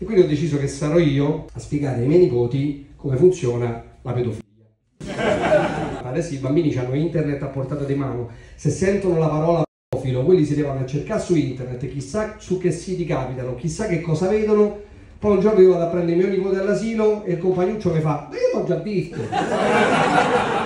E quindi ho deciso che sarò io a spiegare ai miei nipoti come funziona la pedofilia. Adesso i bambini hanno internet a portata di mano, se sentono la parola pedofilo, quelli si devono cercare su internet, chissà su che siti capitano, chissà che cosa vedono. Poi un giorno io vado a prendere il mio nipote all'asilo e il compagnuccio mi fa, eh, ma io l'ho già visto.